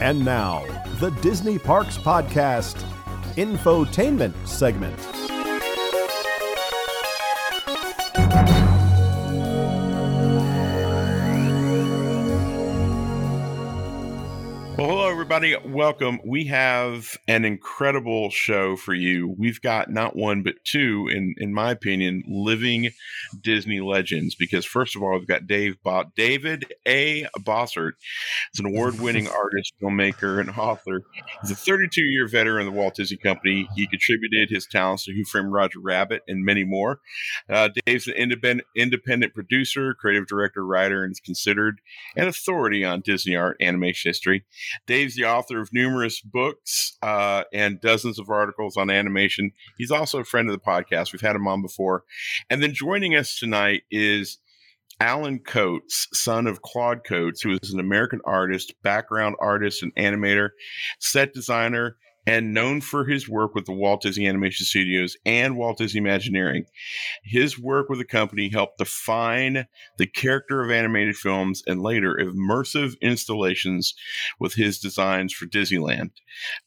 And now, the Disney Parks Podcast Infotainment segment. Everybody. Welcome. We have an incredible show for you. We've got not one, but two, in, in my opinion, living Disney legends. Because, first of all, we've got Dave Bo- David A. Bossert. He's an award winning artist, filmmaker, and author. He's a 32 year veteran of the Walt Disney Company. He contributed his talents to Who Framed Roger Rabbit and many more. Uh, Dave's an independent, independent producer, creative director, writer, and is considered an authority on Disney art animation history. Dave's the author of numerous books uh, and dozens of articles on animation. He's also a friend of the podcast. We've had him on before. And then joining us tonight is Alan Coats, son of Claude Coats, who is an American artist, background artist, and animator, set designer, and known for his work with the Walt Disney Animation Studios and Walt Disney Imagineering. His work with the company helped define the character of animated films and later immersive installations with his designs for Disneyland.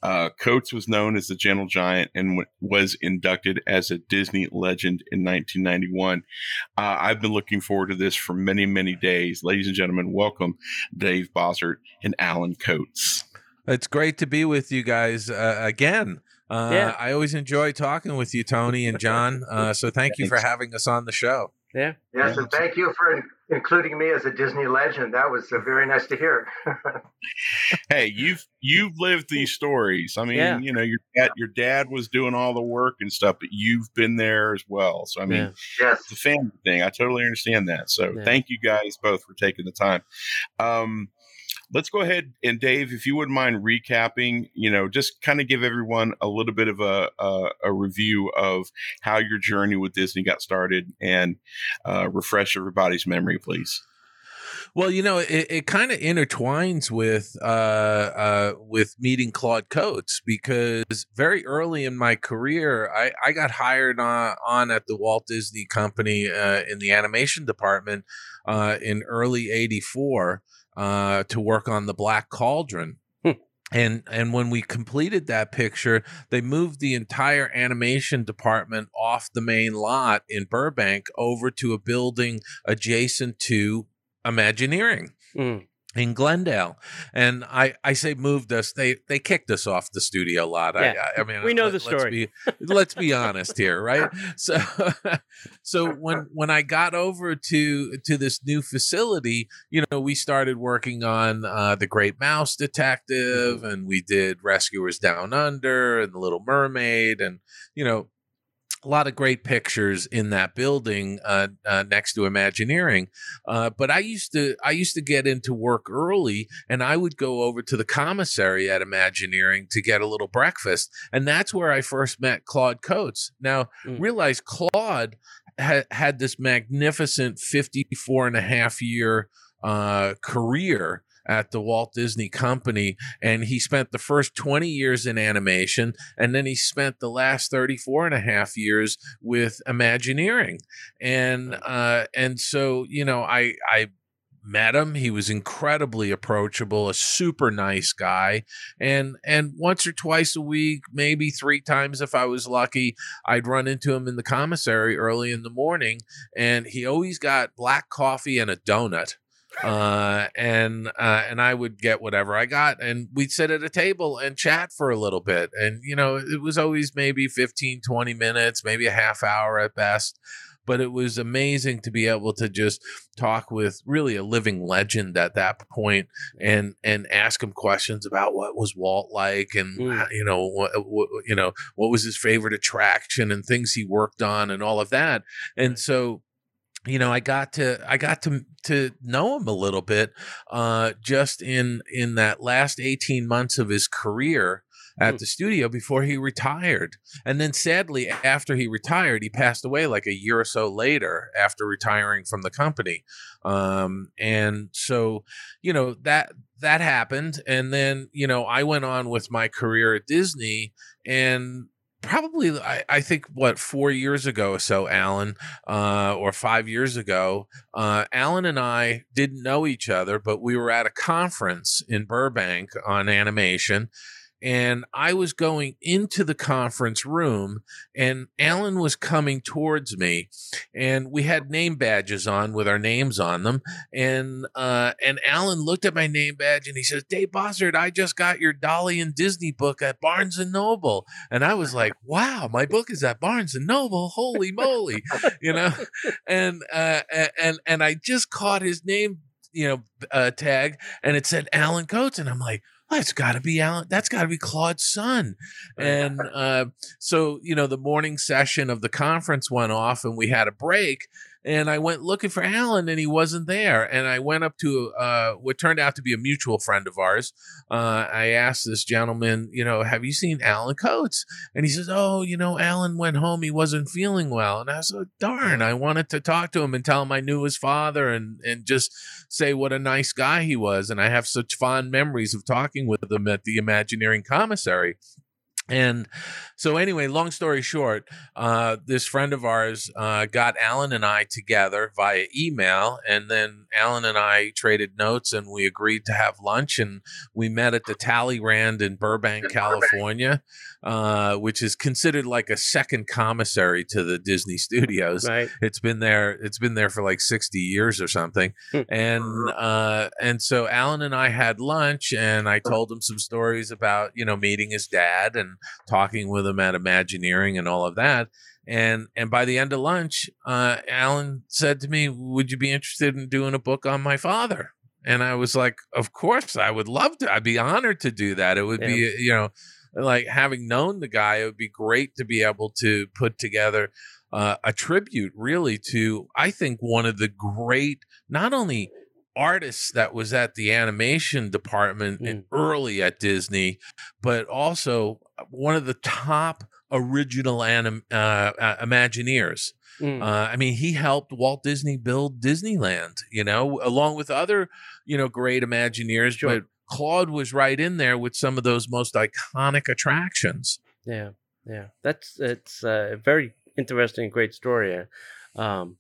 Uh, Coats was known as the Gentle Giant and w- was inducted as a Disney legend in 1991. Uh, I've been looking forward to this for many, many days. Ladies and gentlemen, welcome Dave Bossert and Alan Coats. It's great to be with you guys uh, again. Uh, Yeah. I always enjoy talking with you, Tony and John. Uh, so thank you for having us on the show. Yeah. Yes, and thank you for including me as a Disney legend. That was uh, very nice to hear. hey, you've you've lived these stories. I mean, Yeah. you know, your dad your dad was doing all the work and stuff, but you've been there as well. So I mean, Yeah. yes. it's a family thing. I totally understand that. So Yeah. thank you guys both for taking the time. Um, let's go ahead and Dave, if you wouldn't mind recapping, you know, just kind of give everyone a little bit of a, a, a review of how your journey with Disney got started and uh, refresh everybody's memory, please. Well, you know, it, it kind of intertwines with uh, uh, with meeting Claude Coats because very early in my career, I, I got hired on, on at the Walt Disney Company uh, in the animation department uh, in early '84 uh, to work on the Black Cauldron. Hmm. And and when we completed that picture, they moved the entire animation department off the main lot in Burbank over to a building adjacent to Imagineering Mm. In Glendale. And I, I say moved us. They they kicked us off the studio lot. Yeah. I, I, mean, We know the let's story. be- Let's be, honest here, right? So so when when I got over to to this new facility, you know, we started working on uh, the Great Mouse Detective, and we did Rescuers Down Under and The Little Mermaid, and you know a lot of great pictures in that building uh, uh, next to Imagineering. Uh, but I used to I used to get into work early, and I would go over to the commissary at Imagineering to get a little breakfast, and that's where I first met Claude Coats. Now Mm. realize Claude ha- had this magnificent 54 and a half year uh, career at the Walt Disney Company. And he spent the first 20 years in animation, and then he spent the last 34 and a half years with Imagineering. And uh, and so, you know, I I met him he was incredibly approachable a super nice guy and and once or twice a week maybe three times if i was lucky i'd run into him in the commissary early in the morning and he always got black coffee and a donut uh and uh and i would get whatever i got and we'd sit at a table and chat for a little bit and you know it was always maybe 15 20 minutes maybe a half hour at best but it was amazing to be able to just talk with really a living legend at that point and and ask him questions about what was Walt like and Mm. you know what, what you know what was his favorite attraction and things he worked on and all of that and so you know i got to i got to to know him a little bit uh just in in that last 18 months of his career at Hmm. the studio before he retired. And then sadly after he retired he passed away like a year or so later after retiring from the company. Um and so you know that that happened. And then you know i went on with my career at disney and probably I, I, think what four years ago or so alan uh, or five years ago uh, alan and i didn't know each other but we were at a conference in burbank on animation and I was going into the conference room, and Alan was coming towards me, and we had name badges on with our names on them, and uh, and Alan looked at my name badge and he says, "Dave Bossert, I just got your Dali and Disney book at Barnes and Noble," and I was like, "Wow, my book is at Barnes and Noble! Holy moly!" you know, and uh, and and I just caught his name, you know, uh, tag, and it said Alan Coats, and I'm like oh, it's got to be Alan. That's got to be Claude's son. And uh, so, you know, the morning session of the conference went off and we had a break and I went looking for Alan, and he wasn't there. And I went up to uh, what turned out to be a mutual friend of ours. Uh, I asked this gentleman, you know, have you seen Alan Coats? And he says, oh, you know, Alan went home. He wasn't feeling well. And I like, darn, I wanted to talk to him and tell him I knew his father and and just say what a nice guy he was. And I have such fond memories of talking with him at the Imagineering Commissary. And so, anyway, long story short, uh, this friend of ours uh, got Alan and I together via email, and then Alan and I traded notes, and we agreed to have lunch, and we met at the Tallyrand in Burbank, California uh, which is considered like a second commissary to the Disney Studios. Right. It's been there. It's been there for like sixty years or something. Hmm. and uh, and so Alan and I had lunch, and I told him some stories about you know meeting his dad and talking with him at Imagineering and all of that. And and by the end of lunch, uh, Alan said to me, "Would you be interested in doing a book on my father?" And I was like, "Of course, I would love to. I'd be honored to do that. It would yeah. be, you know." Like having known the guy, it would be great to be able to put together uh, a tribute really to, I think, one of the great, not only artists that was at the animation department mm. early at Disney, but also one of the top original anim, uh, uh, Imagineers. Mm. Uh, I mean, he helped Walt Disney build Disneyland, you know, along with other, you know, great Imagineers. Sure. But Claude was right in there with some of those most iconic attractions. Yeah, yeah, that's it's a very interesting, great story. Um,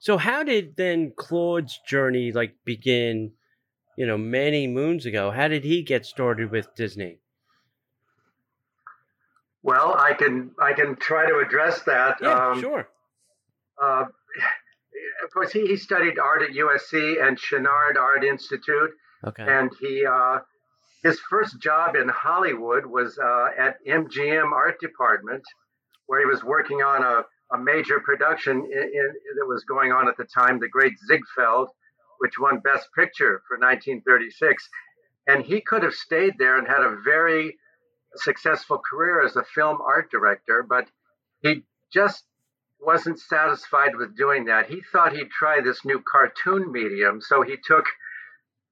so, how did then Claude's journey like begin? You know, many moons ago. How did he get started with Disney? Well, I can I can try to address that. Yeah, um, sure. Uh, of course, he, he studied art at USC and Chouinard Art Institute Okay. And he, uh, his first job in Hollywood was uh, at MGM Art Department, where he was working on a, a major production in, in, that was going on at the time, The Great Ziegfeld, which won Best Picture for 1936. And he could have stayed there and had a very successful career as a film art director, but he just wasn't satisfied with doing that. He thought he'd try this new cartoon medium, so he took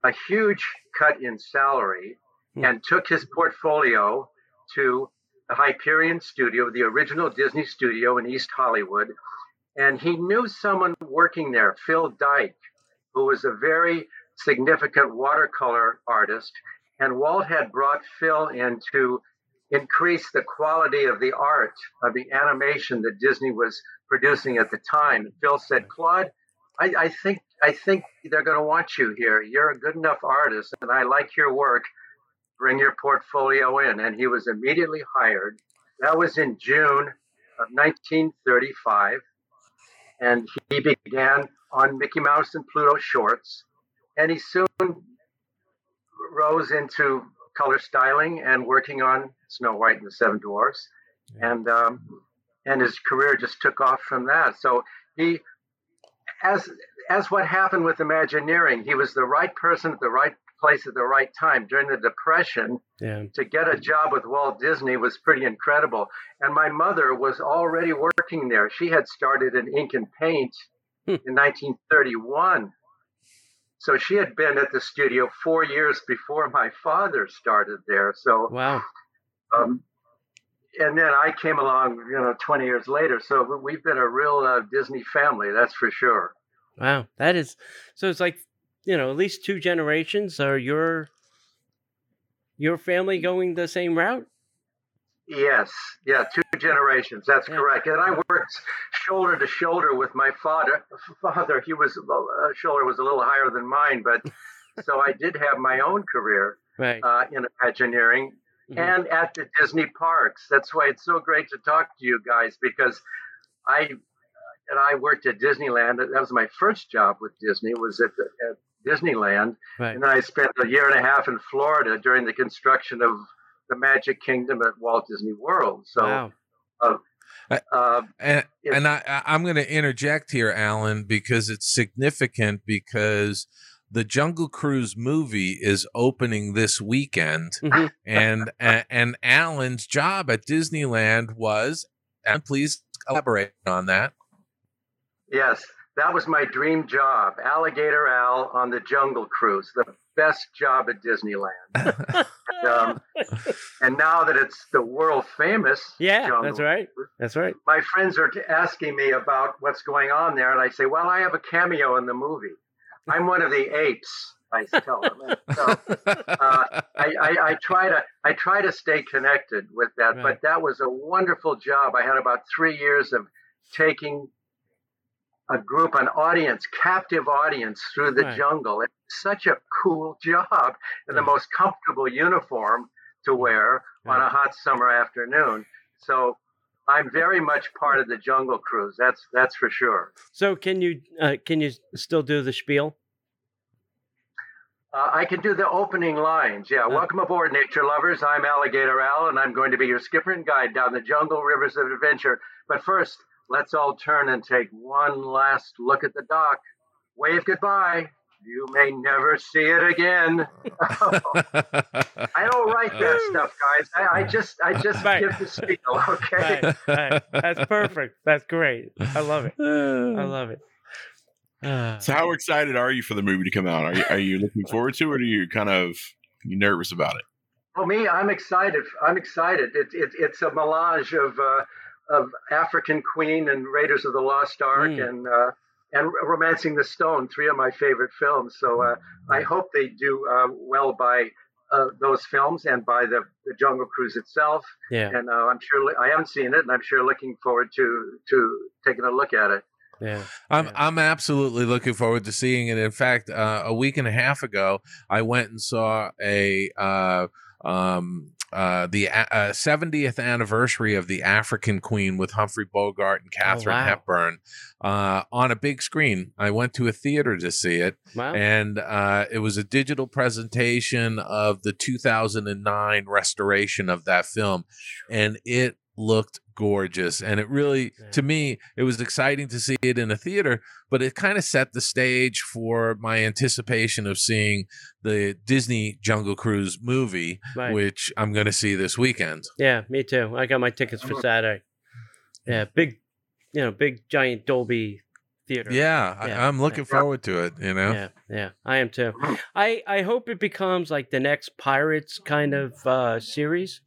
a huge cut in salary hmm. and took his portfolio to the Hyperion studio, the original Disney studio in East Hollywood. And he knew someone working there, Phil Dike, who was a very significant watercolor artist. And Walt had brought Phil in to increase the quality of the art, of the animation that Disney was producing at the time. Phil said, Claude, I, I think I think they're going to want you here. You're a good enough artist, and I like your work. Bring your portfolio in. And he was immediately hired. That was in June of 1935. And he began on Mickey Mouse and Pluto shorts. And he soon rose into color styling and working on Snow White and the Seven Dwarfs. And, um, and his career just took off from that. So he, as as what happened with Imagineering, he was the right person at the right place at the right time during the Depression. Yeah. To get a job with Walt Disney was pretty incredible. And my mother was already working there. She had started in ink and paint hmm. in 1931. So she had been at the studio four years before my father started there. So wow. Um, and then I came along, you know, 20 years later. So we've been a real uh, Disney family, that's for sure. Wow, that is so. It's like you know, at least two generations. Are your your family going the same route? Yes, yeah, two generations. That's Yeah. correct. And I worked shoulder to shoulder with my father. Father, he was uh, shoulder was a little higher than mine, but so I did have my own career Right. uh, in Imagineering Mhm. and at the Disney parks. That's why it's so great to talk to you guys because I and I worked at Disneyland. That was my first job with Disney was at, the, at Disneyland, Right. and then I spent a year and a half in Florida during the construction of the Magic Kingdom at Walt Disney World. So, wow. uh, And, and I, I- I'm going to interject here, Alan, because it's significant because the Jungle Cruise movie is opening this weekend, Mhm. and and, and Alan's job at Disneyland was, and please elaborate on that. Yes, that was my dream job. Alligator Al on the Jungle Cruise, the best job at Disneyland. um, and now that it's the world famous, yeah, Jungle that's right. That's right. my friends are asking me about what's going on there, and I say, "Well, I have a cameo in the movie. I'm one of the apes." I tell them. And So uh, I, I, I try to I try to stay connected with that, Right. but that was a wonderful job. I had about three years of taking a group, an audience, captive audience through the Right. jungle. It's such a cool job and the most comfortable uniform to wear on a hot summer afternoon. So I'm very much part of the Jungle Cruise. That's that's for sure. So can you uh, can you still do the spiel? Uh, I can do the opening lines. Yeah, welcome aboard, nature lovers. I'm Alligator Al, and I'm going to be your skipper and guide down the jungle rivers of adventure. But first, let's all turn and take one last look at the dock. Wave goodbye. You may never see it again. I don't write that stuff, guys. I, I just I just Right. give the spiel. Okay. Right, right. That's perfect. That's great. I love it. I love it. Uh, So, how excited are you for the movie to come out? Are you, are you looking forward to it, or are you kind of you nervous about it? For me, I'm excited. I'm excited. It, it, it's a melange of uh, of African Queen and Raiders of the Lost Ark Mm. and uh, and Romancing the Stone, three of my favorite films. So uh, I hope they do uh, well by uh, those films and by the, the Jungle Cruise itself. yeah, And uh, I'm sure I haven't seen it, and I'm sure looking forward to to taking a look at it. yeah. I'm Yeah. I'm absolutely looking forward to seeing it. In fact, uh, a week and a half ago, I went and saw a uh, um, uh, the uh, 70th anniversary of the African Queen with Humphrey Bogart and Katharine wow. Hepburn uh, on a big screen. I went to a theater to see it, Wow. and uh, it was a digital presentation of the 2009 restoration of that film, and it looked gorgeous. And it really, Yeah. to me, it was exciting to see it in a theater, but it kind of set the stage for my anticipation of seeing the Disney Jungle Cruise movie, Right. which I'm going to see this weekend. Yeah, me too. I got my tickets for Saturday. Yeah, big, you know, big giant Dolby theater. Yeah, I, Yeah. I'm looking Yeah. forward to it. You know, yeah. I am too. I I hope it becomes like the next Pirates kind of uh series.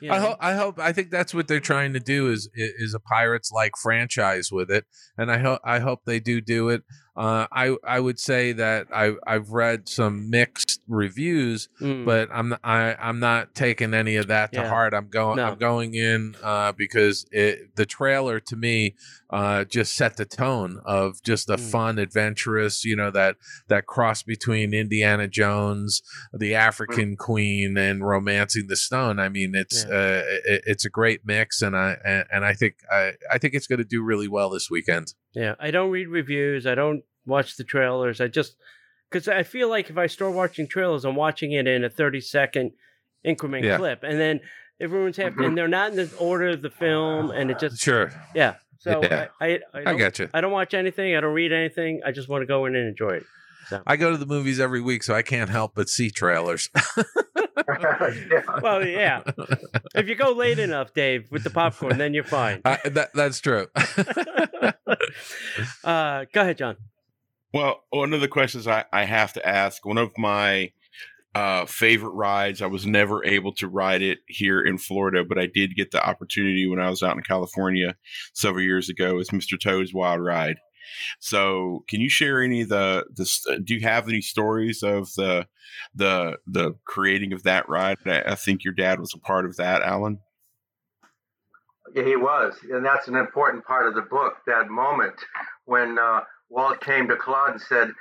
you I hope. I hope. I think that's what they're trying to do is is a pirates like franchise with it, and I hope. I hope they do do it. Uh, I I would say that I I've read some mixed reviews, Mm, but I'm I I'm not taking any of that to Yeah. heart. I'm going No. I'm going in uh, because it, the trailer to me uh, just set the tone of just a Mm. fun, adventurous, you know that that cross between Indiana Jones, the African Queen, and Romancing the Stone. I mean, it's Yeah. uh, it, it's a great mix, and I and, I think I I think it's going to do really well this weekend. yeah, I don't read reviews. I don't watch the trailers. I just because I feel like if I start watching trailers, I'm watching it in a 30 second increment Yeah. clip, and then everyone's half, and they're not in the order of the film, and it just Sure, yeah. So Yeah. I I, I, I get you. I don't watch anything. I don't read anything. I just want to go in and enjoy it. I go to the movies every week, so I can't help but see trailers. yeah. Well, yeah. if you go late enough, Dave, with the popcorn, then you're fine. I, that, that's true. uh, go ahead, John. Well, one of the questions I, I have to ask, one of my uh, favorite rides, I was never able to ride it here in Florida, but I did get the opportunity when I was out in California several years ago, is Mr. Toad's Wild Ride. So, can you share any of the the? Do you have any stories of the the the creating of that ride? I, I think your dad was a part of that, Alan. Yeah, he was, and that's an important part of the book. That moment when uh, Walt came to Claude and said,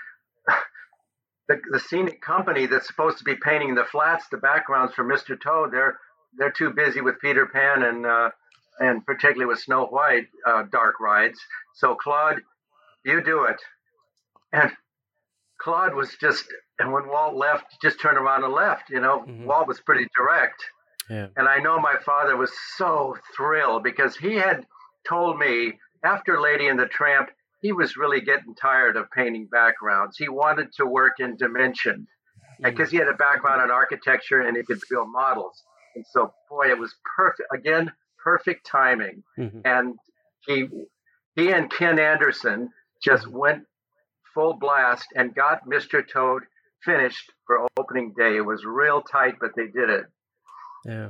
the, "The scenic company that's supposed to be painting the flats, the backgrounds for Mr. Toad, they're they're too busy with Peter Pan and uh, and particularly with Snow White uh, dark rides. So Claude, you do it." And Claude was just, and when Walt left, just turned around and left. You know, mm-hmm. Walt was pretty direct. Yeah. And I know my father was so thrilled because he had told me after Lady and the Tramp, he was really getting tired of painting backgrounds. He wanted to work in dimension because mm-hmm. he had a background in architecture and he could build models. And so, boy, it was perfect. Again, perfect timing. Mm-hmm. And he, he and Ken Anderson just went full blast and got Mr. Toad finished for opening day. It was real tight, but they did it. Yeah.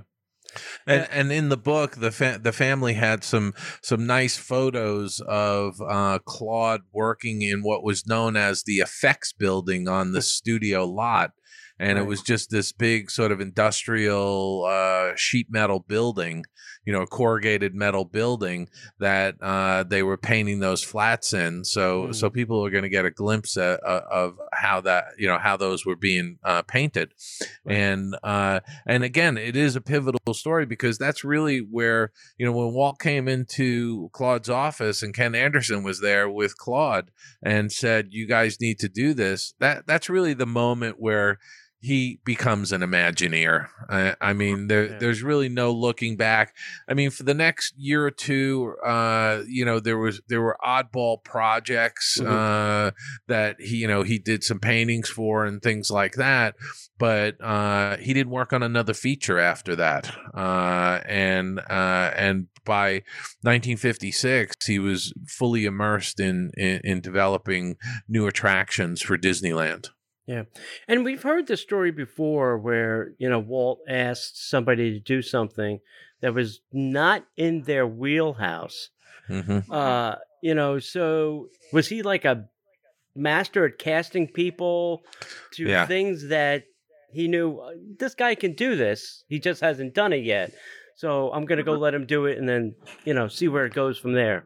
And, and in the book, the fa- the family had some some nice photos of uh, Claude working in what was known as the effects building on the studio lot, and right. it was just this big sort of industrial uh, sheet metal building, you know, corrugated metal building that uh, they were painting those flats in. So mm. so people are going to get a glimpse of, of, how that you know how those were being uh, painted, right. and uh, and again, it is a pivotal story because that's really where you know when Walt came into Claude's office and Ken Anderson was there with Claude and said, "You guys need to do this." That that's really the moment where he becomes an Imagineer. I, I mean, there, yeah. there's really no looking back. I mean, for the next year or two, uh, you know, there was there were oddball projects mm-hmm. uh, that he, you know, he did some paintings for and things like that. But uh, he didn't work on another feature after that, uh, and uh, and by 1956, he was fully immersed in, in, in developing new attractions for Disneyland. Yeah. And we've heard the story before where, you know, Walt asked somebody to do something that was not in their wheelhouse. Mm-hmm. Uh, you know, so was he like a master at casting people to yeah. things that he knew uh, this guy can do this. He just hasn't done it yet. So I'm going to go let him do it and then, you know, see where it goes from there.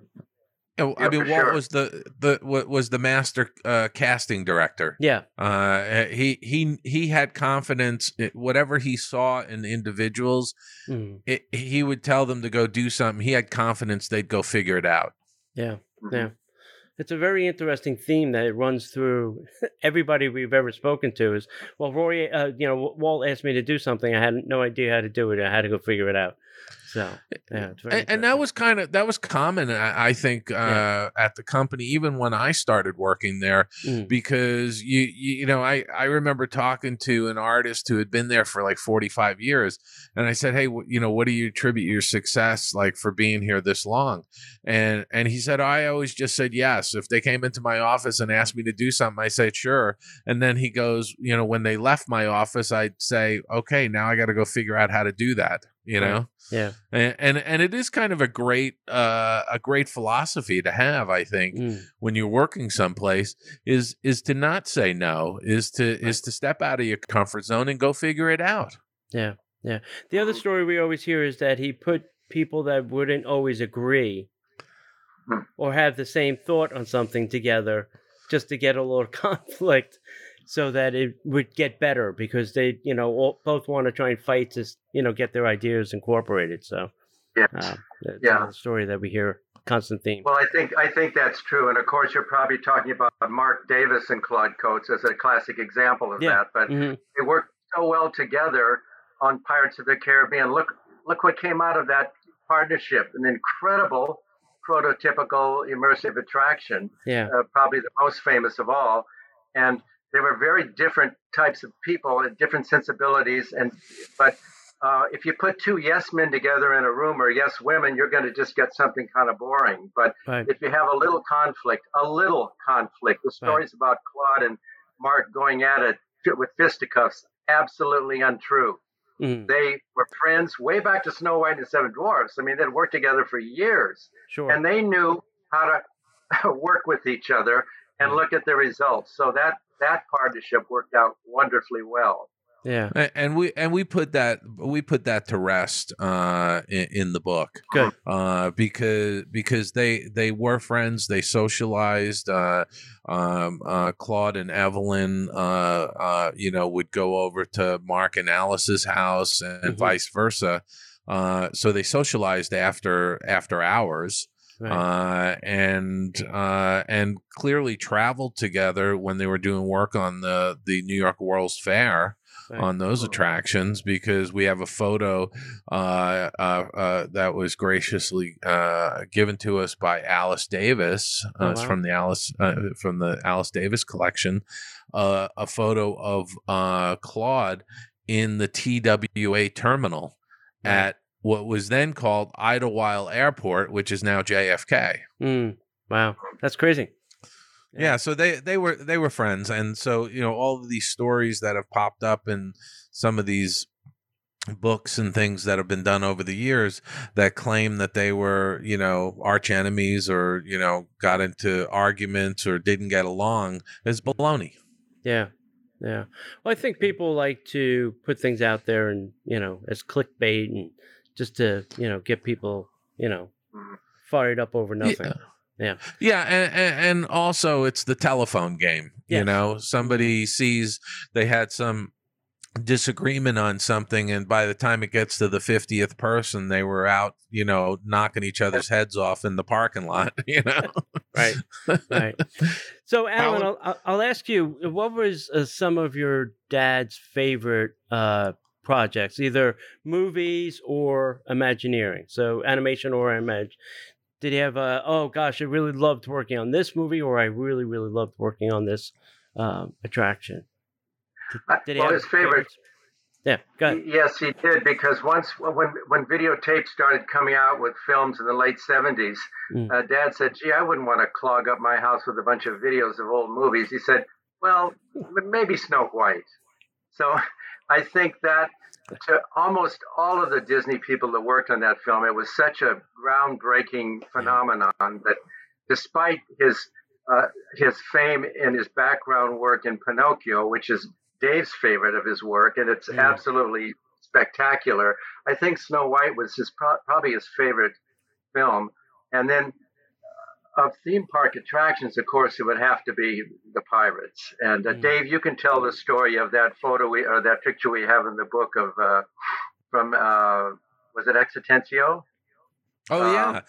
Oh, I mean, Walt sure. was the the was the master uh, casting director. Yeah, uh, eh, he he he had confidence. whatever he saw in individuals, mm. it, he would tell them to go do something. He had confidence they'd go figure it out. Yeah, mm-hmm. yeah. It's a very interesting theme that it runs through everybody we've ever spoken to. Is well, Rory, uh, you know, Walt asked me to do something. I had no idea how to do it. I had to go figure it out. So yeah, and, and, that was kind of that was common, I, I think, uh, yeah. at the company, even when I started working there, mm. because you, you you know I I remember talking to an artist who had been there for like forty five years, and I said, hey, you know, what do you attribute your success like for being here this long? And and he said, I always just said yes. If they came into my office and asked me to do something, I said sure. And then he goes, you know, when they left my office, I'd say, okay, now I got to go figure out how to do that you know yeah and, and, and it is kind of a great uh a great philosophy to have i think mm. when you're working someplace is is to not say no is to right. is to step out of your comfort zone and go figure it out yeah yeah the other story we always hear is that he put people that wouldn't always agree hmm. or have the same thought on something together just to get a little conflict so that it would get better because they, you know, all, both want to try and fight to, you know, get their ideas incorporated. So, yeah, uh, yeah, story that we hear constant theme. Well, I think I think that's true, and of course, you're probably talking about Marc Davis and Claude Coats as a classic example of yeah. that. But mm-hmm. they worked so well together on Pirates of the Caribbean. Look, look what came out of that partnership: an incredible prototypical immersive attraction. Yeah, uh, probably the most famous of all, and they were very different types of people and different sensibilities. And but uh, if you put two yes men together in a room or yes women, you're going to just get something kind of boring. But right. if you have a little conflict, a little conflict, the stories right. about Claude and Marc going at it with fisticuffs, absolutely untrue. Mm. They were friends way back to Snow White and Seven Dwarfs. I mean, they'd worked together for years, sure. and they knew how to work with each other and mm. look at the results. So that that partnership worked out wonderfully well. Yeah. A- and we and we put that we put that to rest uh in, in the book Good. uh because because they they were friends they socialized uh um uh claude and evelyn uh uh you know would go over to marc and alice's house and Mhm. vice versa uh so they socialized after after hours Right. uh, and uh, and clearly traveled together when they were doing work on the the New York World's Fair Right. on those attractions because we have a photo uh, uh, uh, that was graciously uh, given to us by Alice Davis. Uh, Oh, It's from the Alice uh, from the Alice Davis collection. Uh, a photo of uh, Claude in the TWA terminal Right. at what was then called Idlewild Airport, which is now JFK. Mm. Wow. That's crazy. Yeah, so they they were they were friends, and so you know all of these stories that have popped up in some of these books and things that have been done over the years that claim that they were you know arch enemies or you know got into arguments or didn't get along is baloney. Yeah. Yeah. Well, I think people like to put things out there and, you know, as clickbait and just to, you know, get people, you know, fired up over nothing. Yeah. Yeah, and, and, and also it's the telephone game. You know, somebody sees they had some disagreement on something, and by the time it gets to the fiftieth person, they were out, you know, knocking each other's heads off in the parking lot. You know, Right. Right. So, Alan, I'll- I'll ask you, what was uh, some of your dad's favorite uh, projects, either movies or Imagineering? So, animation or imag. Did he have a, oh gosh, I really loved working on this movie, or I really, really loved working on this um, attraction? Did, Uh, did he well, have his favorite- favorites? Yeah, go ahead. Yes, he did because once when when videotape started coming out with films in the late seventies, Mm. uh, Dad said, "Gee, I wouldn't want to clog up my house with a bunch of videos of old movies." He said, "Well, maybe Snow White." So I think that to almost all of the Disney people that worked on that film, it was such a groundbreaking phenomenon that, despite his uh, his fame and his background work in Pinocchio, which is Dave's favorite of his work, and it's Mm. absolutely spectacular. I think Snow White was his pro- probably his favorite film, and then of theme park attractions, of course, it would have to be the Pirates. And uh, Mm. Dave, you can tell the story of that photo we or that picture we have in the book of uh, from uh, was it X Atencio? Oh Um, yeah,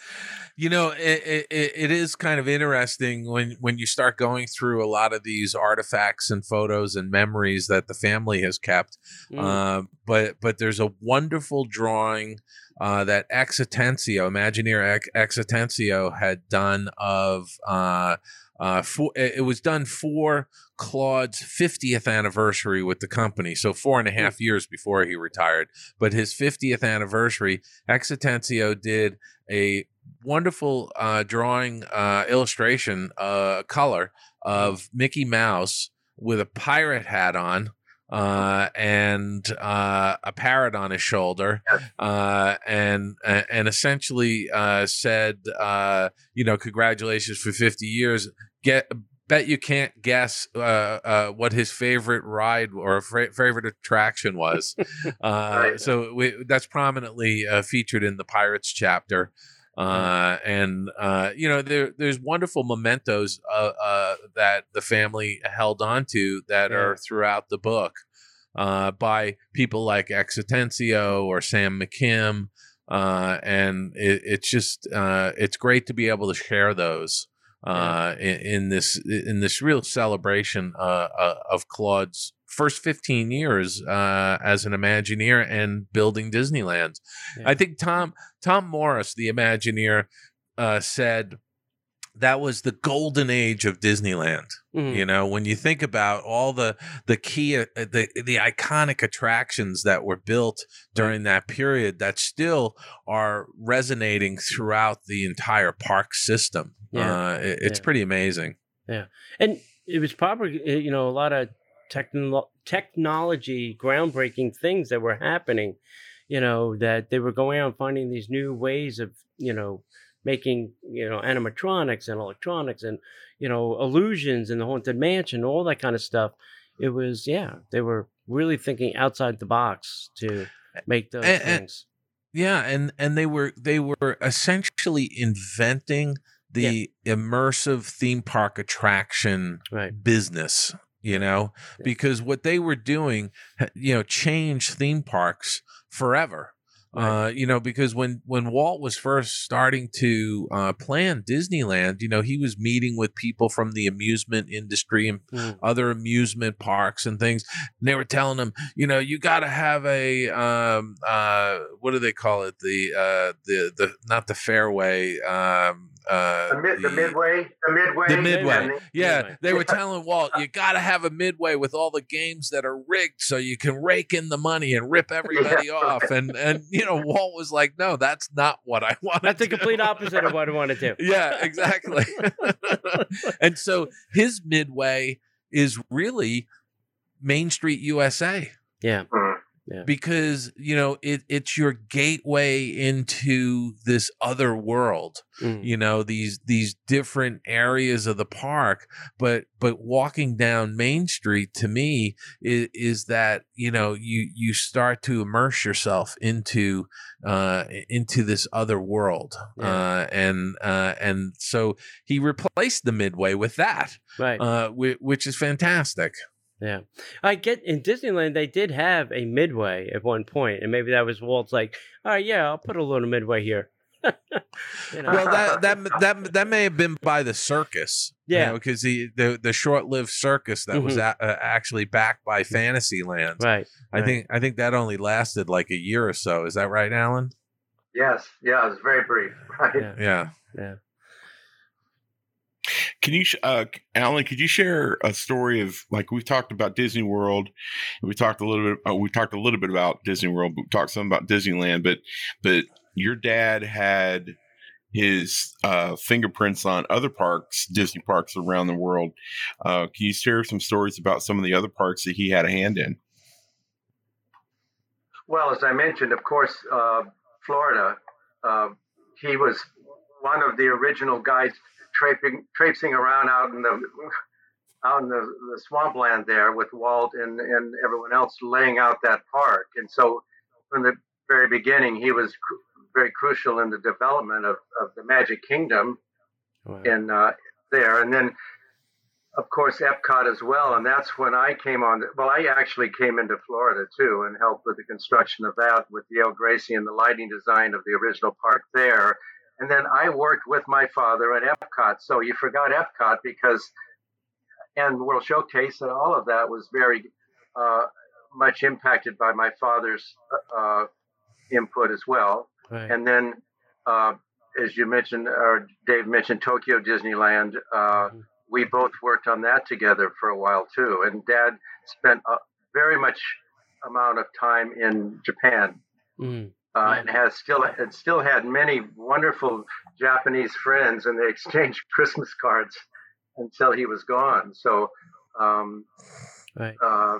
you know it, it it is kind of interesting when when you start going through a lot of these artifacts and photos and memories that the family has kept. Mm. Uh, but but there's a wonderful drawing uh, that X Atencio, Imagineer Ex- had done of. Uh, uh, for, it was done for Claude's 50th anniversary with the company, so four and a half years before he retired. But his 50th anniversary, X Atencio did a wonderful uh, drawing uh, illustration, uh, color of Mickey Mouse with a pirate hat on uh, and uh, a parrot on his shoulder, uh, and and essentially uh, said, uh, you know, congratulations for fifty years. Get bet you can't guess uh, uh, what his favorite ride or fra- favorite attraction was. Uh, Right. So we, that's prominently uh, featured in the Pirates chapter. Uh, and uh, you know there there's wonderful mementos uh, uh, that the family held onto that Yeah. are throughout the book uh, by people like X Atencio or Sam McKim, uh, and it, it's just uh, it's great to be able to share those uh, in, in this in this real celebration uh, uh, of Claude's first 15 years uh, as an Imagineer and building Disneyland. Yeah. I think Tom Tom Morris, the Imagineer, uh, said that was the golden age of Disneyland. Mhm. You know, when you think about all the the key uh, the the iconic attractions that were built during that period that still are resonating throughout the entire park system. Yeah. Uh, it- it's Yeah. pretty amazing. Yeah, and it was probably you know a lot of technolo- technology groundbreaking things that were happening you know that they were going out and finding these new ways of you know making you know animatronics and electronics and you know illusions in the haunted mansion all that kind of stuff it was yeah they were really thinking outside the box to make those And- and- things. Yeah, and and they were they were essentially inventing the immersive theme park attraction right. business, you know, Yeah. because what they were doing, you know, changed theme parks forever. Right. Uh, you know, because when when Walt was first starting to uh, plan Disneyland, you know, he was meeting with people from the amusement industry and Mm, other amusement parks and things. And they were telling him, you know, you got to have a um uh what do they call it? The uh the the not the fairway um uh The, mid, the midway, the midway, the midway. the- Yeah, Midway. they were telling Walt, you got to have a midway with all the games that are rigged, so you can rake in the money and rip everybody off. And and you know, Walt was like, no, that's not what I want. That's the complete opposite of what I want to do. yeah, exactly. and so his midway is really Main Street USA Yeah. Because you know it it's your gateway into this other world Mm, you know these these different areas of the park but but walking down main street to me is, is that you know you you start to immerse yourself into uh into this other world Yeah. uh and uh and so he replaced the midway with that Right. uh whi- which is fantastic Yeah. I get in Disneyland they did have a midway at one point, and maybe that was Walt's like, all right, yeah, I'll put a little midway here. you know? well that that that that may have been by the circus Yeah. because the the the short-lived circus that was Mhm. a, uh, actually backed by fantasyland right. I Right. think I think that only lasted like a year or so. Is that right, Alan? Yes, yeah, it was very brief. Right. Yeah. Yeah. Yeah. Can you, uh, Alan? Could you share a story of like we've talked about Disney World, we talked a little bit. Uh, we talked a little bit about Disney World. We talked some about Disneyland, but but your dad had his uh, fingerprints on other parks, Disney parks around the world. Uh, can you share some stories about some of the other parks that he had a hand in? Well, as I mentioned, of course, uh, Florida. Uh, he was one of the original guys traipsing, traipsing around out in the out in the, the swampland there with Walt and, and everyone else laying out that park. And so, from the very beginning, he was cru- very crucial in the development of, of the Magic Kingdom Wow. in uh, there, and then of course Epcot as well. And that's when I came on. Well, I actually came into Florida too and helped with the construction of that with Yale Gracie and the lighting design of the original park there. And then I worked with my father at Epcot. So you forgot Epcot because and World Showcase and all of that was very uh, much impacted by my father's uh, input as well. Right. And then, uh, as you mentioned, or Dave mentioned, Tokyo Disneyland. Uh, Mhm. we both worked on that together for a while too. And Dad spent a very much amount of time in Japan, Mm, uh, and has still and still had many wonderful Japanese friends, and they exchanged Christmas cards until he was gone. So. Um, right. uh,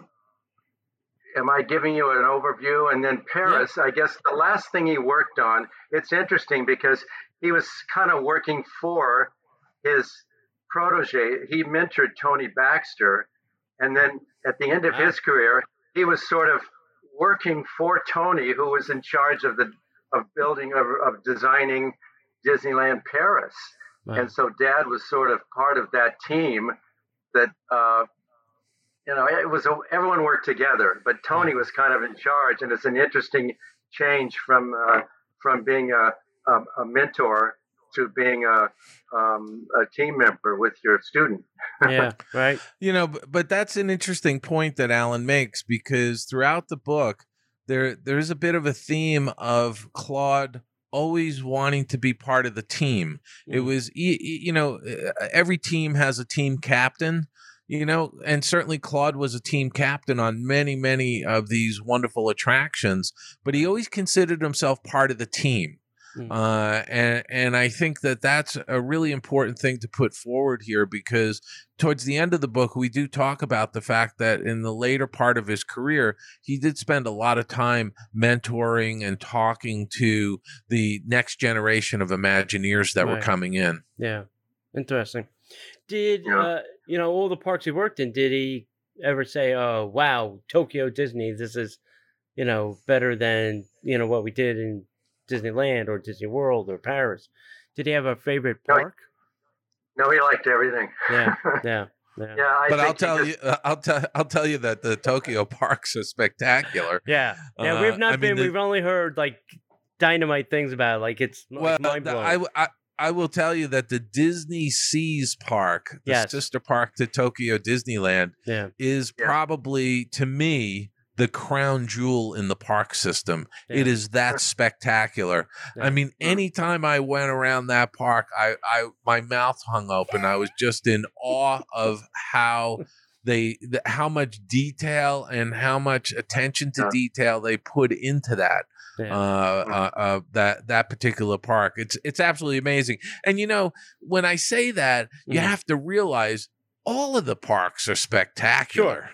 am I giving you an overview? And then Paris, I guess the last thing he worked on, it's interesting because he was kind of working for his protege. He mentored Tony Baxter. And then at the end of Wow. his career, he was sort of working for Tony, who was in charge of the of building of, of designing Disneyland Paris. Wow. And so Dad was sort of part of that team that uh, you know it was a, everyone worked together, but Tony was kind of in charge, and it's an interesting change from uh, from being a, a, a mentor to being a um, a team member with your student. Yeah. Right. You know, but, but that's an interesting point that Alan makes because throughout the book, there there's a bit of a theme of Claude always wanting to be part of the team. It Mm. was, y- y- you know, every team has a team captain, you know, and certainly Claude was a team captain on many, many of these wonderful attractions, but he always considered himself part of the team. Mm. Uh, and and I think that that's a really important thing to put forward here because towards the end of the book we do talk about the fact that in the later part of his career he did spend a lot of time mentoring and talking to the next generation of Imagineers that were coming in. Yeah. Interesting. Did Yeah. uh, you know all the parks he worked in? Did he ever say, "Oh, wow, Tokyo Disney, this is, you know, better than you know what we did in Disneyland or Disney World or Paris"? Did he have a favorite No, he- park? No, he liked everything. Yeah, yeah, yeah, yeah. I but I'll tell just- you, uh, I'll tell, I'll tell you that the Tokyo parks are spectacular. yeah. yeah Uh, we've not I been. the- we've only heard like dynamite things about. It. Like it's well, mind the- blowing. I, w- I- I will tell you that the Disney Seas Park, the Yes. sister park to Tokyo Disneyland, yeah, is Yeah. probably to me the crown jewel in the park system. It Yeah. is that spectacular. Yeah. I mean, anytime I went around that park, I, I my mouth hung open. I was just in awe of how they the, how much detail and how much attention to detail they put into that yeah. uh, uh, uh, that that particular park. It's it's absolutely amazing. And you know, when I say that, you Mhm. have to realize all of the parks are spectacular. sure.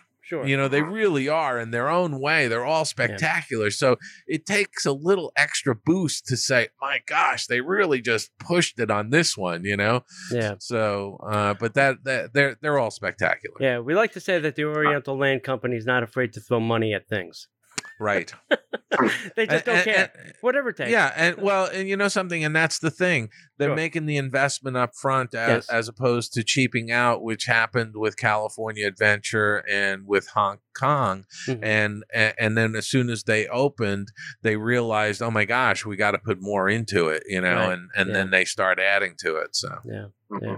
You know, they really are in their own way. They're all spectacular. So it takes a little extra boost to say, my gosh, they really just pushed it on this one, you know? yeah. So, uh, but that, that they're, they're all spectacular. Yeah, we like to say that the Oriental Land Company is not afraid to throw money at things. Right. they just don't and- care. and- Whatever it takes. Yeah, and well, and you know something, and that's the thing. They're Sure. making the investment up front as, Yes. as opposed to cheaping out, which happened with California Adventure and with Hong Kong. Mhm. And and and then as soon as they opened, they realized, oh my gosh, we got to put more into it, you know, Right, and and yeah. then they start adding to it. So Yeah. Mhm. Yeah.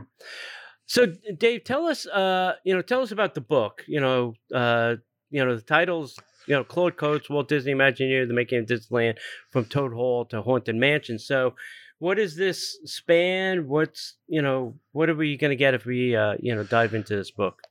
So, Dave, tell us, uh, you know, tell us about the book. You know, uh, you know, the titles. You know, Claude Coats, Walt Disney Imagineer, The Making of Disneyland, from Toad Hall to Haunted Mansion. So, what does this span? What's you know, what are we going to get if we, uh, you know, dive into this book?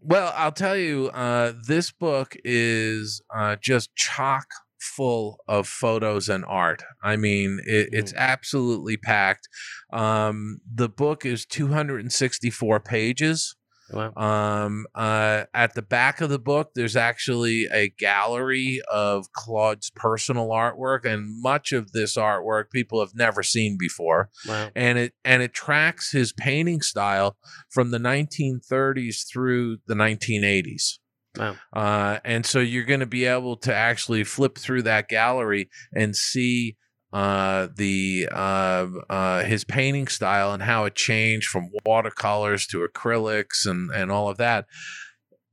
Well, I'll tell you, uh, this book is uh, just chock full of photos and art. I mean, it, it's absolutely packed. Um, the book is 264 pages. Wow. Um, uh, at the back of the book, there's actually a gallery of Claude's personal artwork, and much of this artwork people have never seen before Wow. and it and it tracks his painting style from the 1930s through the 1980s. Wow. Uh, and so you're going to be able to actually flip through that gallery and see uh, the uh, uh, his painting style and how it changed from watercolors to acrylics and and all of that.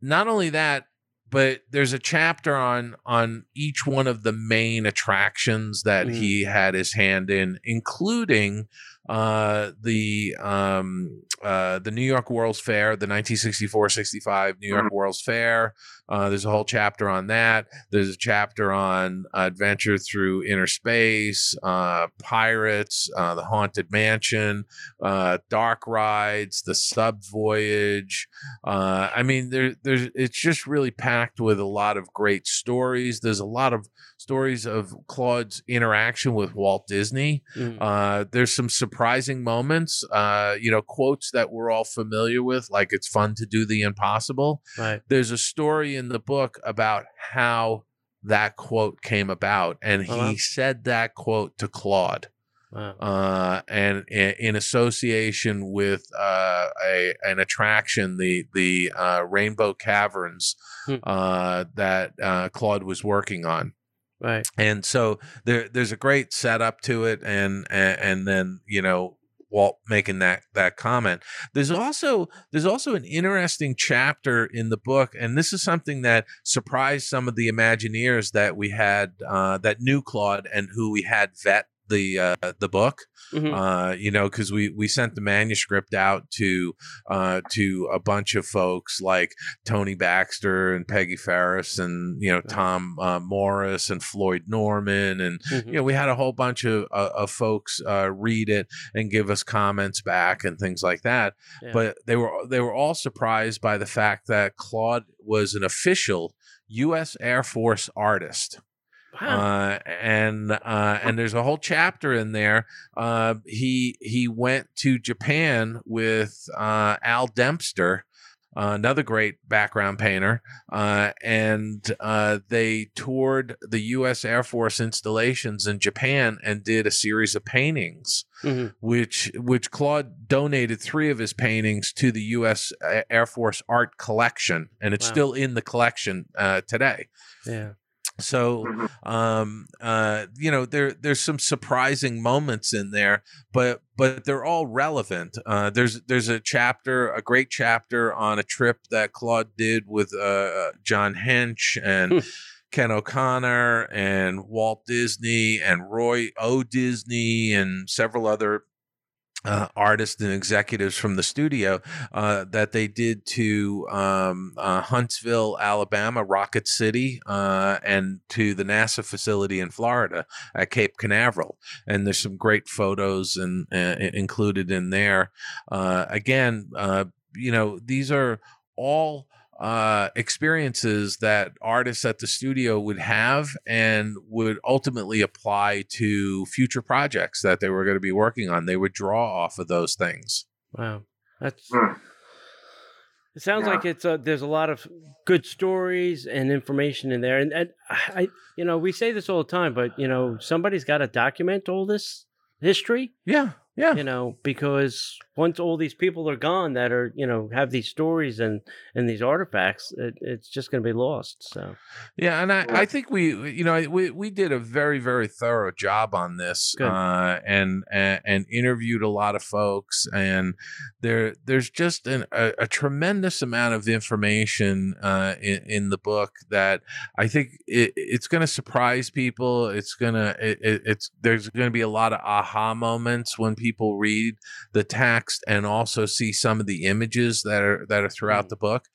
Not only that, but there's a chapter on on each one of the main attractions that Mm. he had his hand in, including uh, the um, uh, the New York World's Fair, the 1964-65 New York World's Fair. Uh, there's a whole chapter on that. There's a chapter on adventure through inner space, uh, pirates, uh, the haunted mansion, uh, dark rides, the sub voyage. Uh, I mean, there, there's it's just really packed with a lot of great stories. There's a lot of stories of Claude's interaction with Walt Disney. Mm. Uh, there's some surprising moments, uh, you know, quotes that we're all familiar with, like it's fun to do the impossible. Right. There's a story in the book about how that quote came about, and he Oh, wow. said that quote to Claude Wow. uh, and in, in association with uh, a an attraction, the the uh, Rainbow Caverns Hmm. uh, that uh, Claude was working on. Right. And so there there's a great setup to it, and and, and then you know. Walt making that that comment. There's also there's also an interesting chapter in the book, and this is something that surprised some of the Imagineers that we had uh, that knew Claude and who we had vet the uh, the book Mhm. uh, you know, because we we sent the manuscript out to uh, to a bunch of folks like Tony Baxter and Peggie Fariss and you know Tom uh, Morris and Floyd Norman and Mhm. you know we had a whole bunch of uh, of folks uh, read it and give us comments back and things like that. Yeah. But they were they were all surprised by the fact that Claude was an official U.S. Air Force artist. Wow. Uh, and uh, and there's a whole chapter in there. Uh, he he went to Japan with uh, Al Dempster uh, another great background painter, uh, and uh, they toured the U.S. Air Force installations in Japan and did a series of paintings, Mhm. which which Claude donated three of his paintings to the U.S. Air Force Art Collection, and it's Wow. still in the collection uh, today. Yeah. So, Mhm. um, uh, you know, there there's some surprising moments in there, but but they're all relevant. Uh, there's there's a chapter, a great chapter on a trip that Claude did with uh, John Hench and. Hmm. Ken O'Connor and Walt Disney and Roy O. Disney and several other uh, artists and executives from the studio uh, that they did to um, uh, Huntsville, Alabama, Rocket City, uh, and to the NASA facility in Florida at Cape Canaveral. And there's some great photos and uh, included in there. Uh, again, you know, these are all uh experiences that artists at the studio would have and would ultimately apply to future projects that they were going to be working on they would draw off of those things Wow. That's. Hmm. It sounds Yeah. like it's a, there's a lot of good stories and information in there, and, and I, you know, we say this all the time, but you know, somebody's got to document all this history, yeah yeah you know, because once all these people are gone that are, you know, have these stories and and these artifacts, it, it's just going to be lost. So Yeah, and I, I think we, you know, we, we did a very, very thorough job on this, Good. uh, and, and and interviewed a lot of folks, and there there's just an, a, a tremendous amount of information uh, in, in the book that I think it, it's going to surprise people. It's gonna it, it, it's there's going to be a lot of aha moments when people read the text and also see some of the images that are that are throughout Mm. the book.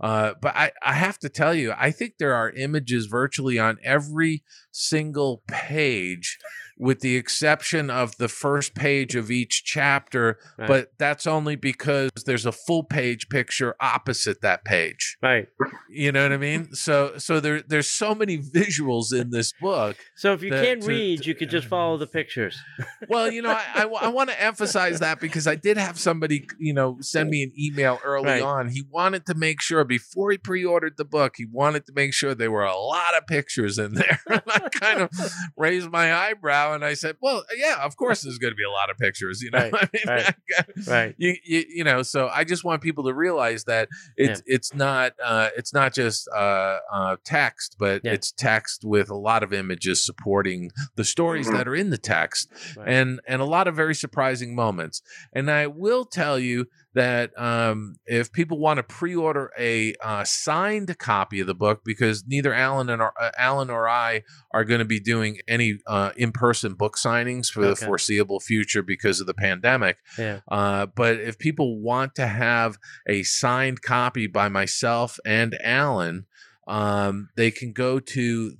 Uh, but I, I have to tell you, I think there are images virtually on every single page, with the exception of the first page of each chapter. Right. But that's only because there's a full page picture opposite that page. right. You know what I mean? So so there there's so many visuals in this book. So if you can't to- read, to- you could just follow uh, the pictures. Well, you know, I, I, want to emphasize that because I did have somebody, you know, send me an email early Right. on. He wanted to make sure before he pre-ordered the book, he wanted to make sure there were a lot of pictures in there. and I kind of raised my eyebrow and I said, "Well, yeah, of course there's going to be a lot of pictures." You know, Right, I mean, right, Right. you, you you know so i just want people to realize that it's it's not uh it's not just uh uh text but Yeah. it's text with a lot of images supporting the stories Mhm. that are in the text Right. and and a lot of very surprising moments and i will tell you that um, if people want to pre-order a uh, signed copy of the book, because neither Alan and uh, Alan or I are going to be doing any uh, in-person book signings for the foreseeable future because of the pandemic. Yeah. Uh, but if people want to have a signed copy by myself and Alan, um, they can go to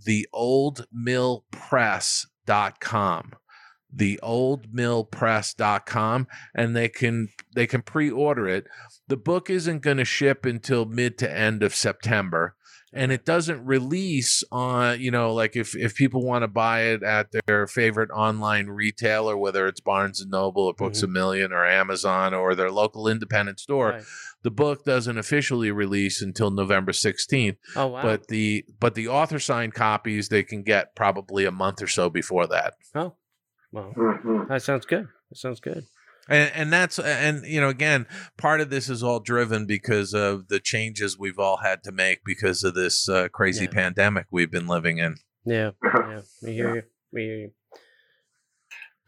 theoldmillpress.com and they can they can pre-order it the book isn't going to ship until mid to end of september and it doesn't release on you know like if if people want to buy it at their favorite online retailer whether it's barnes and noble or books mm-hmm. a million or amazon or their local independent store Right. the book doesn't officially release until november 16th Oh wow. but the but the author signed copies they can get probably a month or so before that oh. Well, Mhm. that sounds good. That sounds good. and and that's and you know again part of this is all driven because of the changes we've all had to make because of this uh, crazy Yeah. pandemic we've been living in Yeah. Yeah. We hear you. We hear you.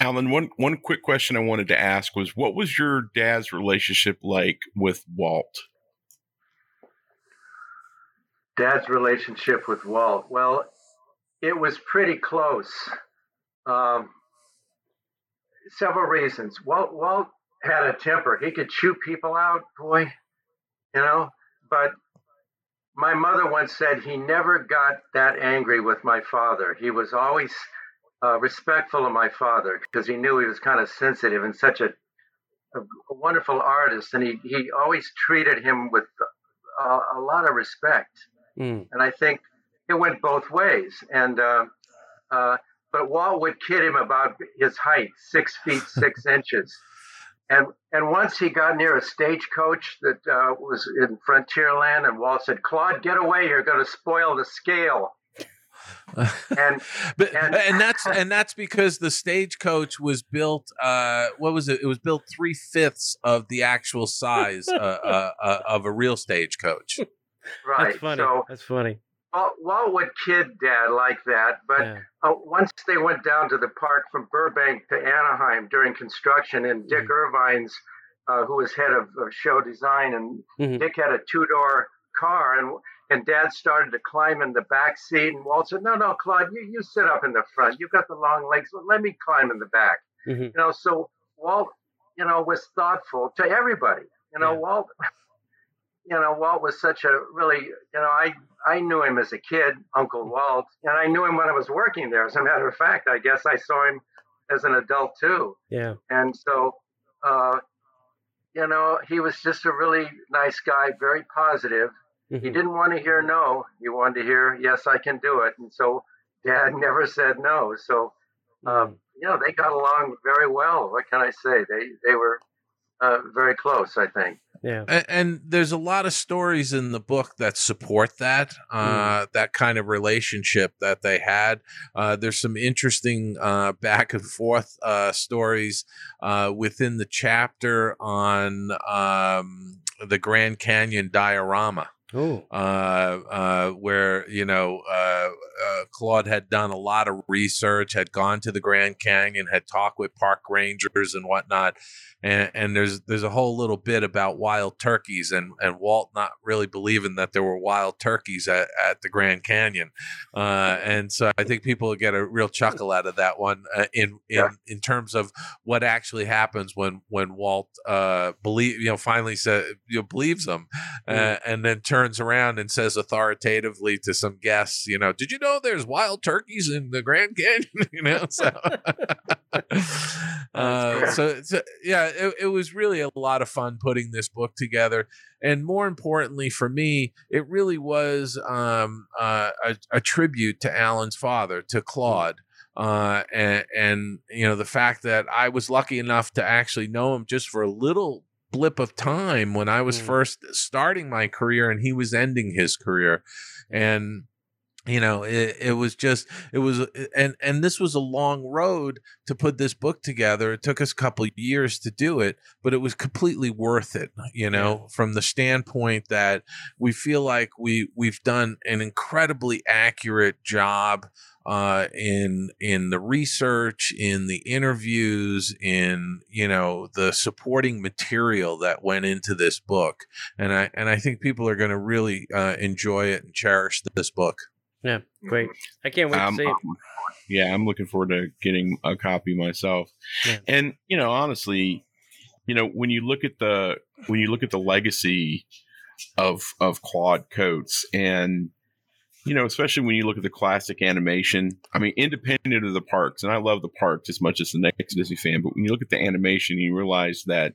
Alan, one one quick question I wanted to ask was, what was your dad's relationship like with Walt? Dad's relationship with Walt. Well, it was pretty close. Um, several reasons. Walt Walt had a temper. He could chew people out, boy, you know. But my mother once said he never got that angry with my father. He was always uh, respectful of my father because he knew he was kind of sensitive and such a, a, a wonderful artist, and he he always treated him with a, a lot of respect Mm. and I think it went both ways. And uh, uh, but Walt would kid him about his height, six feet six inches, And and once he got near a stagecoach that uh, was in Frontierland, and Walt said, "Claude, get away! You're going to spoil the scale." and but and, and, that's and that's because the stagecoach was built uh what was it it was built three-fifths of the actual size uh, uh, uh, of a real stagecoach right that's funny so, that's funny Walt, Walt would kid dad like that but yeah. Uh, once they went down to the park from burbank to anaheim during construction and dick mm-hmm. irvine's uh, who was head of, of show design and mm-hmm. dick had a two-door car and and dad started to climb in the back seat and Walt said, No, no, Claude, you, you sit up in the front. You've got the long legs. Let me climb in the back. Mm-hmm. You know, so Walt, you know, was thoughtful to everybody. You know, yeah. Walt you know, Walt was such a really, you know, I I knew him as a kid, Uncle Walt, and I knew him when I was working there. As a matter of fact, I guess I saw him as an adult too. Yeah. And so, uh, you know, he was just a really nice guy, very positive, Mm-hmm. He didn't want to hear no. He wanted to hear, yes, I can do it. And so dad never said no. So, um, mm-hmm. you know, they got along very well. What can I say? They, they were uh, very close, I think. Yeah. And, and, there's a lot of stories in the book that support that, uh, mm. that kind of relationship that they had. Uh, there's some interesting uh, back and forth uh, stories uh, within the chapter on um, the Grand Canyon diorama. Oh. Uh, uh, where you know uh, uh, Claude had done a lot of research, had gone to the Grand Canyon, had talked with park rangers and whatnot, and, and there's there's a whole little bit about wild turkeys and and Walt not really believing that there were wild turkeys at, at the Grand Canyon, uh, and so I think people get a real chuckle out of that one uh, in in yeah. in terms of what actually happens when when Walt believe you know finally said you know, believes them, mm. and then turns turns around and says authoritatively to some guests, you know, did you know there's wild turkeys in the Grand Canyon? you know, so, uh, so, so, yeah, it, it was really a lot of fun putting this book together. And more importantly for me, it really was um, uh, a, a tribute to Alan's father, to Claude uh, and, and, you know the fact that I was lucky enough to actually know him just for a little blip of time when I was mm. first starting my career and he was ending his career. And you know it, it was just it was and and this was a long road to put this book together it took us a couple years to do it but it was completely worth it you know yeah. from the standpoint that we feel like we we've done an incredibly accurate job uh, in in the research, in the interviews, in you know the supporting material that went into this book, and I and I think people are going to really uh, enjoy it and cherish this book. Yeah, great! I can't wait um, to see it. Yeah, I'm looking forward to getting a copy myself. Yeah. And you know, honestly, you know, when you look at the when you look at the legacy of of Claude Coats and you know, especially when you look at the classic animation. I mean, independent of the parks, and I love the parks as much as the next Disney fan, but when you look at the animation, you realize that,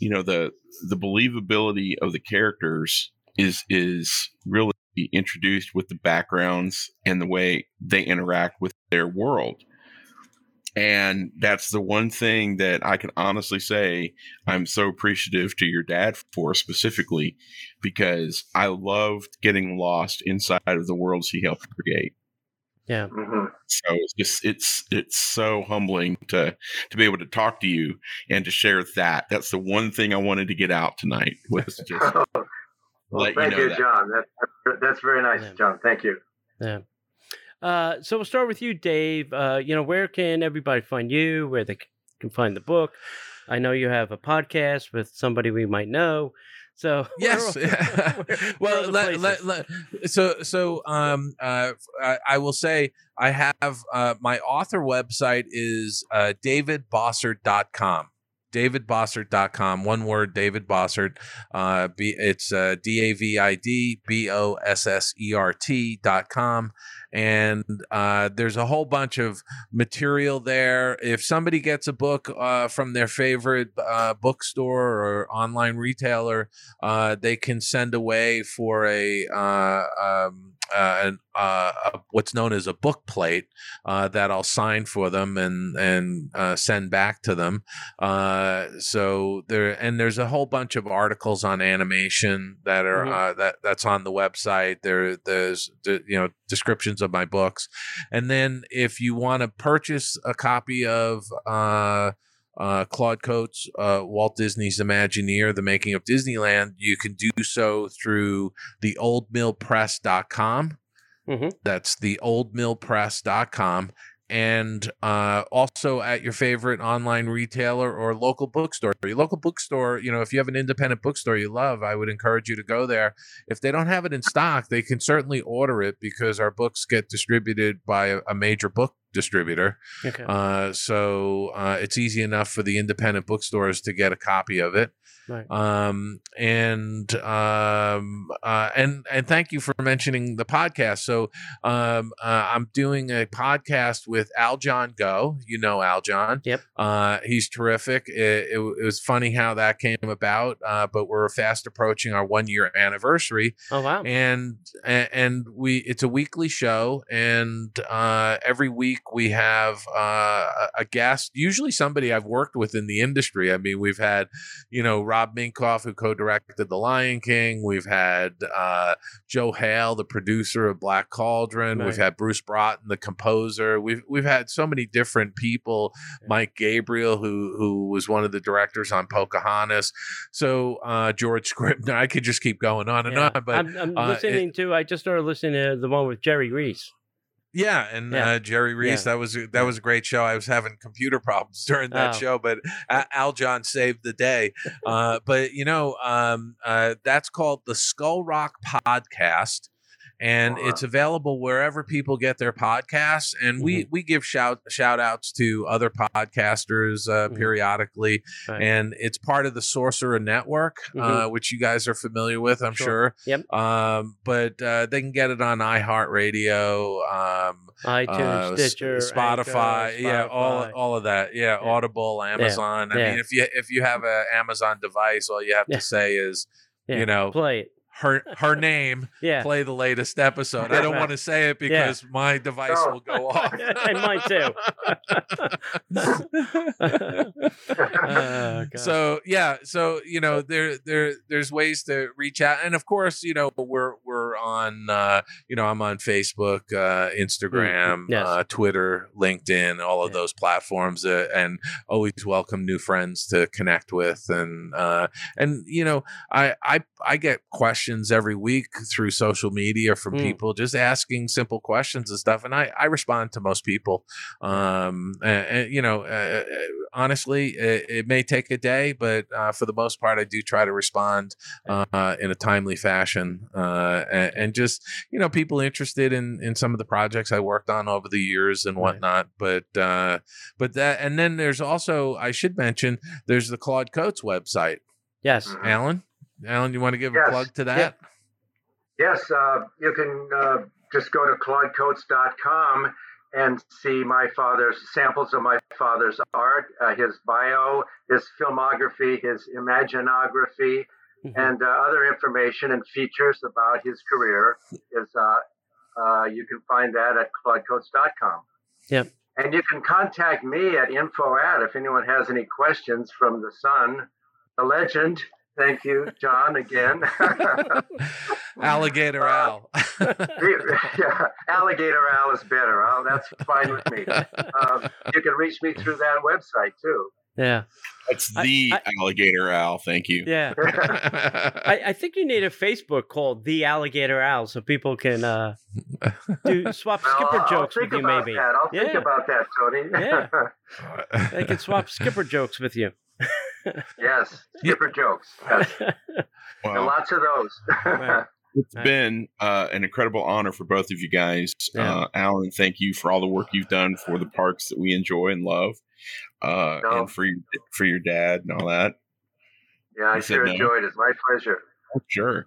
you know, the the believability of the characters is is really introduced with the backgrounds and the way they interact with their world. And that's the one thing that I can honestly say I'm so appreciative to your dad for specifically because I loved getting lost inside of the worlds he helped create. Yeah. Mm-hmm. So it's just it's it's so humbling to to be able to talk to you and to share that. That's the one thing I wanted to get out tonight was just well, thank you, know you that. John. That, that's very nice, yeah. John. Thank you. Yeah. Uh, so we'll start with you, Dave. Uh, you know, where can everybody find you? Where they can find the book? I know you have a podcast with somebody we might know. So yes, where, where, well, let, let, let, so so um uh I, I, will say I have uh my author website is uh davidbossert.com davidbossert.com one word david bossert uh b it's uh d-a-v-i-d b-o-s-s-e-r-t dot com. And uh, there's a whole bunch of material there. If somebody gets a book uh, from their favorite uh, bookstore or online retailer, uh, they can send away for a uh, um, an, uh, a, what's known as a book plate uh, that I'll sign for them and and uh, send back to them. Uh, so there and there's a whole bunch of articles on animation that are Mhm. that that's on the website. There there's the, you know descriptions of my books, and then if you want to purchase a copy of. Uh, uh, Claude Coats, uh, Walt Disney's Imagineer, The Making of Disneyland, you can do so through the oldmillpress.com. Mhm. That's the oldmillpress.com. And uh, also at your favorite online retailer or local bookstore. Your local bookstore, you know, if you have an independent bookstore you love, I would encourage you to go there. If they don't have it in stock, they can certainly order it because our books get distributed by a, a major book distributor. Okay. Uh, so uh, it's easy enough for the independent bookstores to get a copy of it. Right. Um, and um, uh, and and thank you for mentioning the podcast. So um, uh, I'm doing a podcast with Aljon Go. You know Aljon. Yep. Uh, he's terrific. It, it, it was funny how that came about, uh, but we're fast approaching our one year anniversary oh wow. and and we it's a weekly show and uh every week we have uh a- guest usually somebody i've worked with in the industry i mean we've had you know rob minkoff who co-directed the lion king we've had uh joe hale the producer of black cauldron we've had bruce broughton the composer we've we've had so many different people Yeah. mike gabriel who who was one of the directors on pocahontas so uh george scribner i could just keep going on and Yeah. on but I'm, I'm uh, it- listening to. I just started listening to the one with Jerry Rees. Yeah, and Yeah. Uh, Jerry Rees, that was a- that was a great show. I was having computer problems during that Oh. show, but uh, Aljon saved the day. Uh, but you know, um, uh, that's called the Skull Rock Podcast. And it's available wherever people get their podcasts, and we Mm-hmm. we give shout shout outs to other podcasters uh, Mhm. periodically, Right. and it's part of the Sorcerer Network, uh, which you guys are familiar with, I'm Sure. sure. Yep. Um, but uh, they can get it on iHeartRadio, um, iTunes, uh, Stitcher, Spotify, Anchor, yeah, all all of that, yeah, Yeah. Audible, Amazon. I yeah. mean, if you if you have an Amazon device, all you have Yeah. to say is Yeah, you know, play it. Her her name, Yeah. play the latest episode. I don't want to say it Yeah. because my device Oh. will go off. and mine too. God. so yeah so you know there there there's ways to reach out and of course you know we're we're on uh you know i'm on facebook uh instagram Yes. uh twitter linkedin all of Yeah. those platforms uh, and always welcome new friends to connect with and uh and you know i i i get questions every week through social media from Mm. people just asking simple questions and stuff and i i respond to most people um and, and, you know uh, honestly it, it may take a day but uh, for the most part i do try to respond uh, in a timely fashion uh, and, and just you know people interested in in some of the projects i worked on over the years and Right. whatnot but uh but that and then there's also i should mention there's the claude coats website yes. Alan alan you want to give a plug to that Yes, uh, you can uh, just go to claudecoats.com and see my father's samples of my father's art, uh, his bio, his filmography, his imaginography, Mhm. and uh, other information and features about his career. Is uh, uh, you can find that at claudecoats.com. Yep. And you can contact me at info at if anyone has any questions from the son, the legend. Thank you, John, again. alligator Uh, al yeah, alligator Al is better. Oh, that's fine with me. Um, you can reach me through that website too. Yeah. That's the I- alligator owl. Thank you. Yeah. I, I think you need a Facebook called The Alligator Owl so people can uh, do swap Well, skipper I'll jokes think with you, about maybe. That. I'll think about that, Tony. Yeah. They can swap skipper jokes with you. yes, skipper jokes. Yes. Well, And lots of those. Right. It's Right. been uh, an incredible honor for both of you guys. Yeah. Uh, Alan, thank you for all the work you've done for the parks that we enjoy and love, uh, No. and for your for your dad and all that. yeah, I You said sure no. enjoyed it. My pleasure. Sure.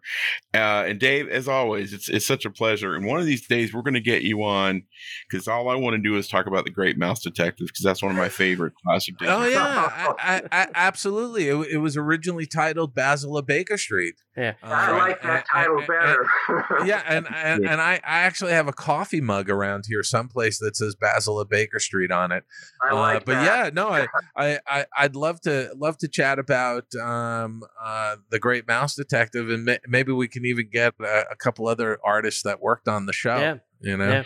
Uh, and Dave, as always, it's it's such a pleasure. And one of these days, we're going to get you on because all I want to do is talk about the Great Mouse Detective because that's one of my favorite classic. Disney Oh yeah, I, I, I, absolutely. It, it was originally titled Basil of Baker Street. Yeah. I Uh, like that and- title and- better. and- yeah, and and, and I, I actually have a coffee mug around here someplace that says Basil of Baker Street on it. I like uh, but that. yeah, no, I, I, I, I'd love to love to chat about um, uh, the Great Mouse Detective, and ma- maybe we can even get a, a couple other artists that worked on the show. Yeah. You know, Yeah.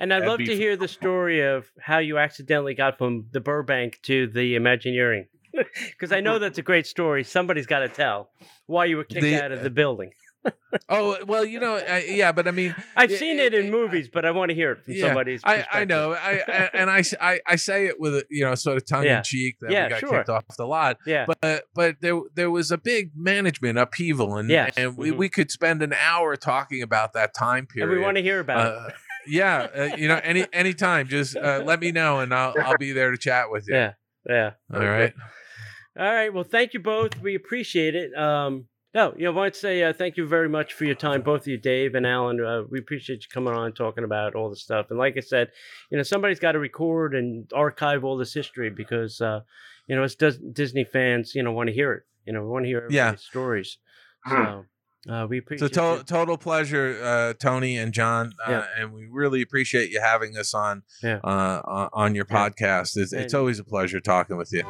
And I'd That'd love to f- hear the story of how you accidentally got from the Burbank to the Imagineering. Because I know that's a great story. Somebody's got to tell why you were kicked The- out of the building. Oh well, you know, I, yeah, but I mean, I've Yeah, seen it- it in it- movies, but I want to hear it from Yeah, somebody's I, I know, I, I and I, I, I say it with a you know sort of tongue Yeah. in cheek that Yeah, we got sure. kicked off the lot, Yeah. but but there there was a big management upheaval, and Yes. and we, Mhm. we could spend an hour talking about that time and period. we want to hear about it. uh, yeah, uh, you know, any anytime, just uh, let me know, and I'll I'll be there to chat with you. Yeah. Yeah. All right. All right. Well, thank you both. We appreciate it. Um, no, you know, I want to say uh, thank you very much for your time, both of you, Dave and Alan. Uh, we appreciate you coming on and talking about all the stuff. And like I said, you know, somebody's got to record and archive all this history because, uh, you know, Dis- Disney fans, you know, want to hear it. You know, we want to hear Yeah. stories. Hmm. So uh, we It's a to- it. total pleasure, uh, Tony and John, uh, Yeah. and we really appreciate you having us on Yeah. uh, on- on your Yeah. podcast. It's, it's always a pleasure talking with you.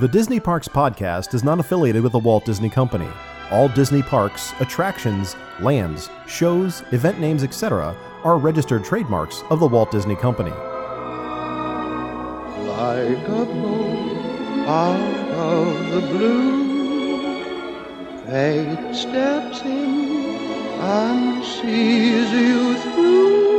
The Disney Parks podcast is not affiliated with the Walt Disney Company. All Disney parks, attractions, lands, shows, event names, etc., are registered trademarks of the Walt Disney Company. like a bolt out of the blue. Fate steps in and sees you through.